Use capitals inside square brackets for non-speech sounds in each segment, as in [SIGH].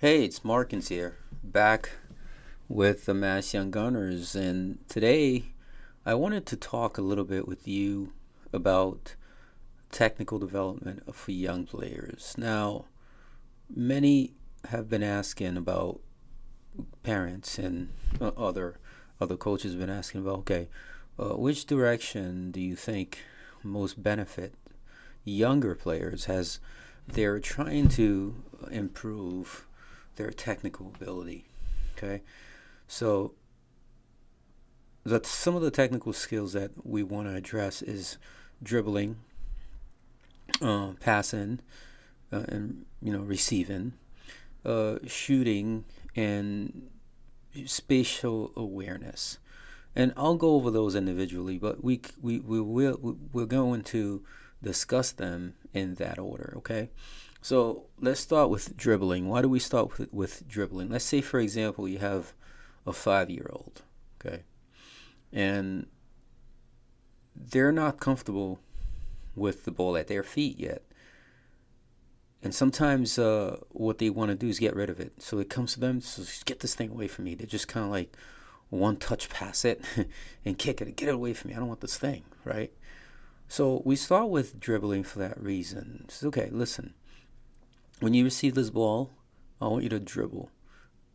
Hey, it's Markins here, back with the Mass Young Gunners, and today I wanted to talk a little bit with you about technical development for young players. Now, many have been asking about parents and uh, other other coaches have been asking about okay, uh, which direction do you think most benefit younger players as they're trying to improve their technical ability. Okay, so that some of the technical skills that we want to address is dribbling, uh, passing, uh, and you know receiving, uh, shooting, and spatial awareness. And I'll go over those individually, but we we we will we're going to discuss them in that order. Okay. So let's start with dribbling. Why do we start with, with dribbling? Let's say, for example, you have a five year old, okay, and they're not comfortable with the ball at their feet yet. And sometimes uh, what they want to do is get rid of it. So it comes to them, so get this thing away from me. They're just kind of like one touch pass it [LAUGHS] and kick it. Get it away from me. I don't want this thing, right? So we start with dribbling for that reason. It's okay, listen when you receive this ball, I want you to dribble.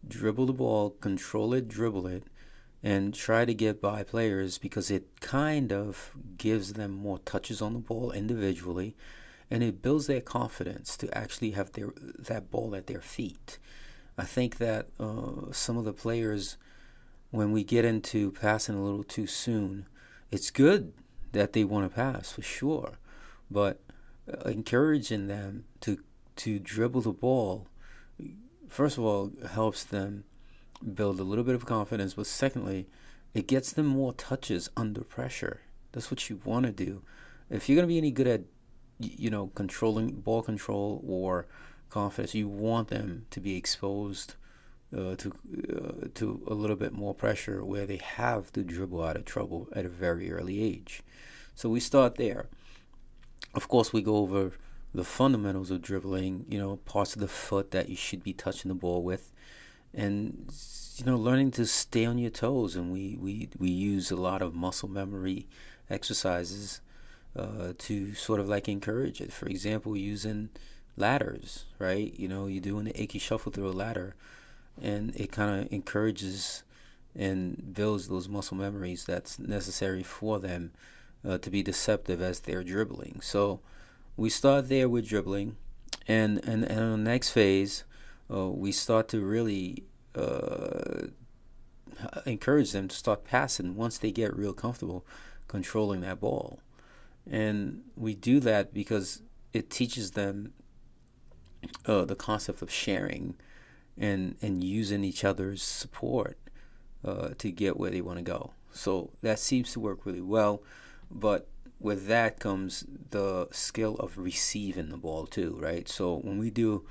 Dribble the ball, control it, dribble it, and try to get by players because it kind of gives them more touches on the ball individually and it builds their confidence to actually have their that ball at their feet. I think that uh, some of the players, when we get into passing a little too soon, it's good that they want to pass for sure, but uh, encouraging them to to dribble the ball, first of all, helps them build a little bit of confidence, but secondly, it gets them more touches under pressure. That's what you want to do. If you're going to be any good at, you know, controlling ball control or confidence, you want them to be exposed uh, to uh, to a little bit more pressure where they have to dribble out of trouble at a very early age. So we start there. Of course, we go over the fundamentals of dribbling, you know, parts of the foot that you should be touching the ball with, and you know, learning to stay on your toes. And we we we use a lot of muscle memory exercises uh, to sort of like encourage it. For example, using ladders, right? You know, you're doing the Ickey shuffle through a ladder, and it kind of encourages and builds those muscle memories that's necessary for them uh, to be deceptive as they're dribbling. So we start there with dribbling, and and, and on the next phase, uh, we start to really uh, encourage them to start passing once they get real comfortable controlling that ball, and we do that because it teaches them uh, the concept of sharing and and using each other's support uh, to get where they want to go. So that seems to work really well, but with that comes the skill of receiving the ball too, right? So when we do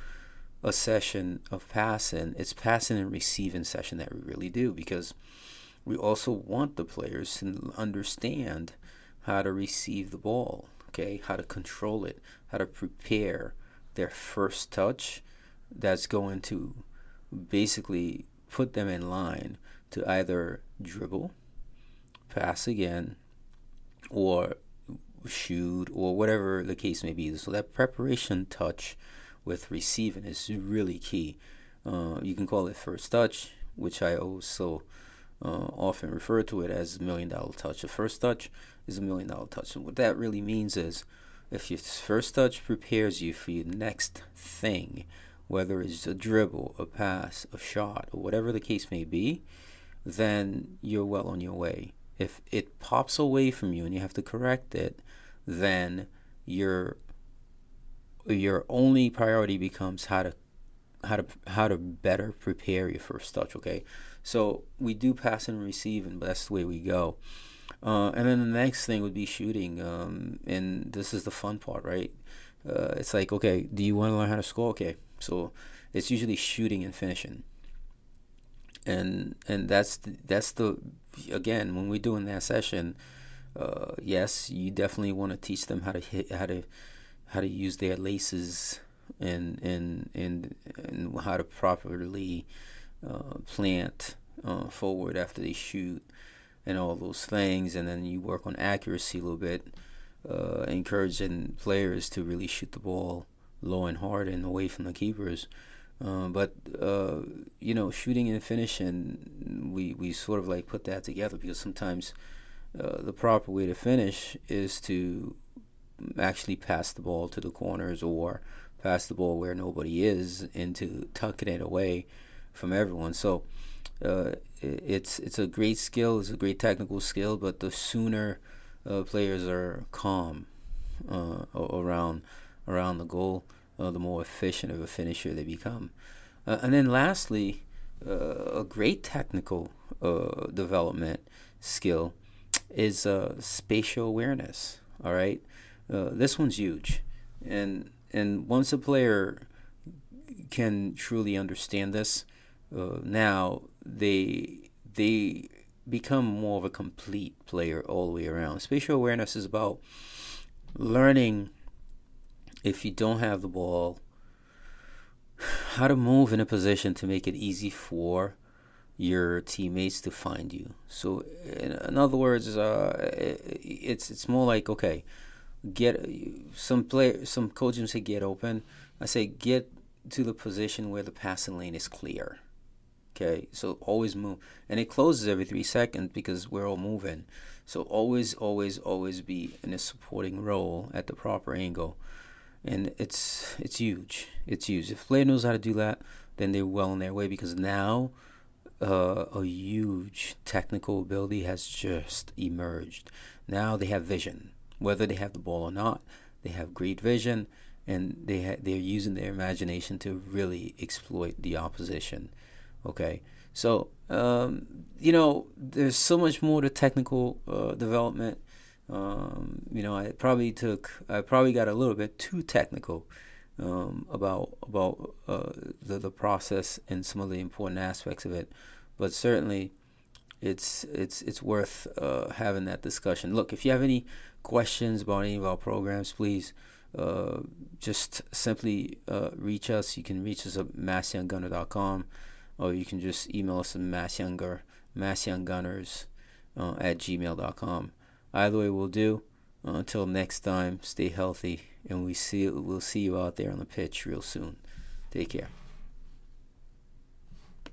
a session of passing, it's passing and receiving session that we really do because we also want the players to understand how to receive the ball, okay? How to control it, how to prepare their first touch that's going to basically put them in line to either dribble, pass again, or shoot or whatever the case may be. So that preparation touch with receiving is really key. Uh, you can call it first touch, which I also uh, often refer to it as million dollar touch. A first touch is a million dollar touch. And what that really means is if your first touch prepares you for your next thing, whether it's a dribble, a pass, a shot, or whatever the case may be, then you're well on your way. If it pops away from you and you have to correct it, then your your only priority becomes how to how to how to better prepare your first touch. Okay, so we do pass and receive, and that's the way we go. Uh, and then the next thing would be shooting, um, and this is the fun part, right? Uh, it's like, okay, do you want to learn how to score? Okay, so it's usually shooting and finishing, and and that's the, that's the again when we're doing that session, uh, yes, you definitely want to teach them how to hit, how to how to use their laces and and and, and how to properly uh, plant uh, forward after they shoot and all those things, and then you work on accuracy a little bit, uh, encouraging players to really shoot the ball low and hard and away from the keepers. Uh, but uh, you know, shooting and finishing, we we sort of like put that together because sometimes uh, the proper way to finish is to actually pass the ball to the corners or pass the ball where nobody is into tucking it away from everyone. So uh, it's it's a great skill. It's a great technical skill. But the sooner uh, players are calm uh, around around the goal, uh, the more efficient of a finisher they become. Uh, and then lastly, uh, a great technical development skill is spatial awareness. All right, this one's huge, and and once a player can truly understand this, uh, now they they become more of a complete player all the way around. Spatial awareness is about learning if you don't have the ball, how to move in a position to make it easy for your teammates to find you. So, in, other words, uh, it's it's more like okay, get some player. Some coaches say get open. I say get to the position where the passing lane is clear. Okay, so always move, and it closes every three seconds because we're all moving. So always, always, always be in a supporting role at the proper angle, and it's it's huge. It's huge. If player knows how to do that, then they're well on their way because now uh, a huge technical ability has just emerged. Now they have vision whether they have the ball or not. They have great vision, and they ha- they're using their imagination to really exploit the opposition. Okay, so um, you know, there's so much more to technical uh, development. Um, you know, I probably took, I probably got a little bit too technical um, about about uh, the the process and some of the important aspects of it, but certainly it's it's it's worth uh, having that discussion. Look, if you have any questions about any of our programs, please uh, just simply uh, reach us. You can reach us at massyounggunner.com or you can just email us at massyounger, massyounggunners uh, at gmail.com. Either way will do. Uh, until next time, stay healthy, and we see we'll see you out there on the pitch real soon. Take care.